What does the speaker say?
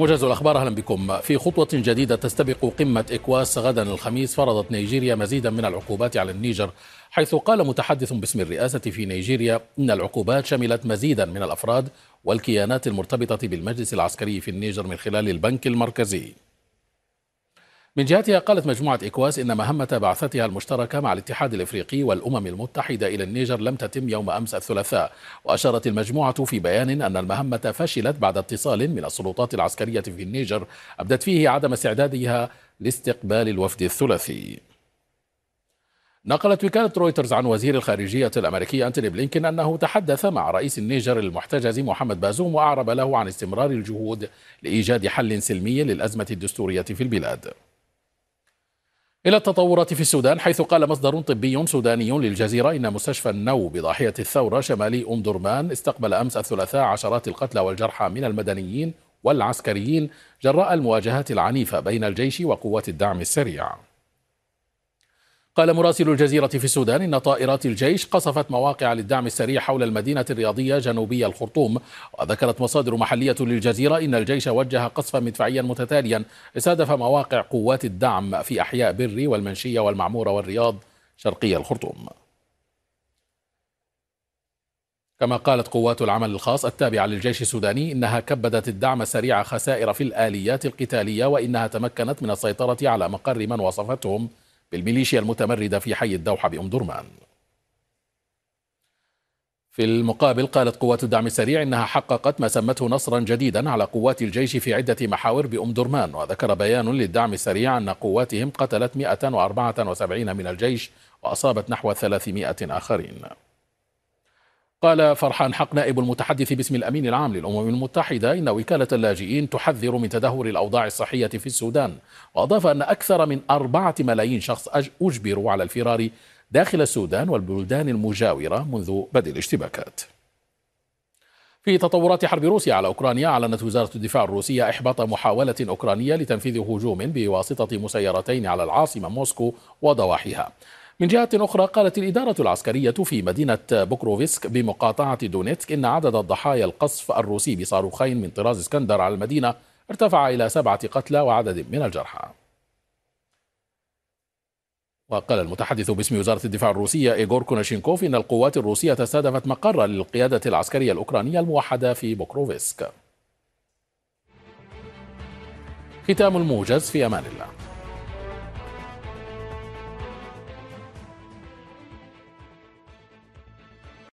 موجز الأخبار أهلا بكم. في خطوة جديدة تستبق قمة إكواس غدا الخميس فرضت نيجيريا مزيدا من العقوبات على النيجر حيث قال متحدث باسم الرئاسة في نيجيريا إن العقوبات شملت مزيدا من الأفراد والكيانات المرتبطة بالمجلس العسكري في النيجر من خلال البنك المركزي. من جهتها قالت مجموعة إكواس إن مهمة بعثتها المشتركة مع الاتحاد الإفريقي والأمم المتحدة إلى النيجر لم تتم يوم أمس الثلاثاء. وأشارت المجموعة في بيان أن المهمة فشلت بعد اتصال من السلطات العسكرية في النيجر أبدت فيه عدم استعدادها لاستقبال الوفد الثلاثي. نقلت وكالة رويترز عن وزير الخارجية الأمريكي أنتوني بلينكين أنه تحدث مع رئيس النيجر المحتجز محمد بازوم وأعرب له عن استمرار الجهود لإيجاد حل سلمي للأزمة الدستورية في البلاد. إلى التطورات في السودان حيث قال مصدر طبي سوداني للجزيرة إن مستشفى النو بضاحية الثورة شمالي أم درمان استقبل أمس الثلاثاء عشرات القتلى والجرحى من المدنيين والعسكريين جراء المواجهات العنيفة بين الجيش وقوات الدعم السريع. قال مراسل الجزيرة في السودان إن طائرات الجيش قصفت مواقع للدعم السريع حول المدينة الرياضية جنوبي الخرطوم. وذكرت مصادر محلية للجزيرة إن الجيش وجه قصفا مدفعيا متتاليا استهدف مواقع قوات الدعم في أحياء بري والمنشية والمعمورة والرياض شرقي الخرطوم. كما قالت قوات العمل الخاص التابعة للجيش السوداني إنها كبدت الدعم السريع خسائر في الآليات القتالية وإنها تمكنت من السيطرة على مقر من وصفتهم. بالميليشيا المتمردة في حي الدوحة بأم درمان. في المقابل قالت قوات الدعم السريع إنها حققت ما سمته نصرا جديدا على قوات الجيش في عدة محاور بأم درمان وذكر بيان للدعم السريع أن قواتهم قتلت 174 من الجيش وأصابت نحو 300 آخرين. قال فرحان حق نائب المتحدث باسم الأمين العام للأمم المتحدة إن وكالة اللاجئين تحذر من تدهور الأوضاع الصحية في السودان. وأضاف أن أكثر من أربعة ملايين شخص أجبروا على الفرار داخل السودان والبلدان المجاورة منذ بدء الاشتباكات. في تطورات حرب روسيا على أوكرانيا أعلنت وزارة الدفاع الروسية إحباط محاولة أوكرانية لتنفيذ هجوم بواسطة مسيرتين على العاصمة موسكو وضواحيها. من جهة أخرى قالت الإدارة العسكرية في مدينة بوكروفسك بمقاطعة دونيتسك إن عدد الضحايا القصف الروسي بصاروخين من طراز إسكندر على المدينة ارتفع إلى سبعة قتلى وعدد من الجرحى. وقال المتحدث باسم وزارة الدفاع الروسية إيغور كوناشينكوف إن القوات الروسية استهدفت مقر للقيادة العسكرية الأوكرانية الموحدة في بوكروفسك ختام الموجز في أمان الله.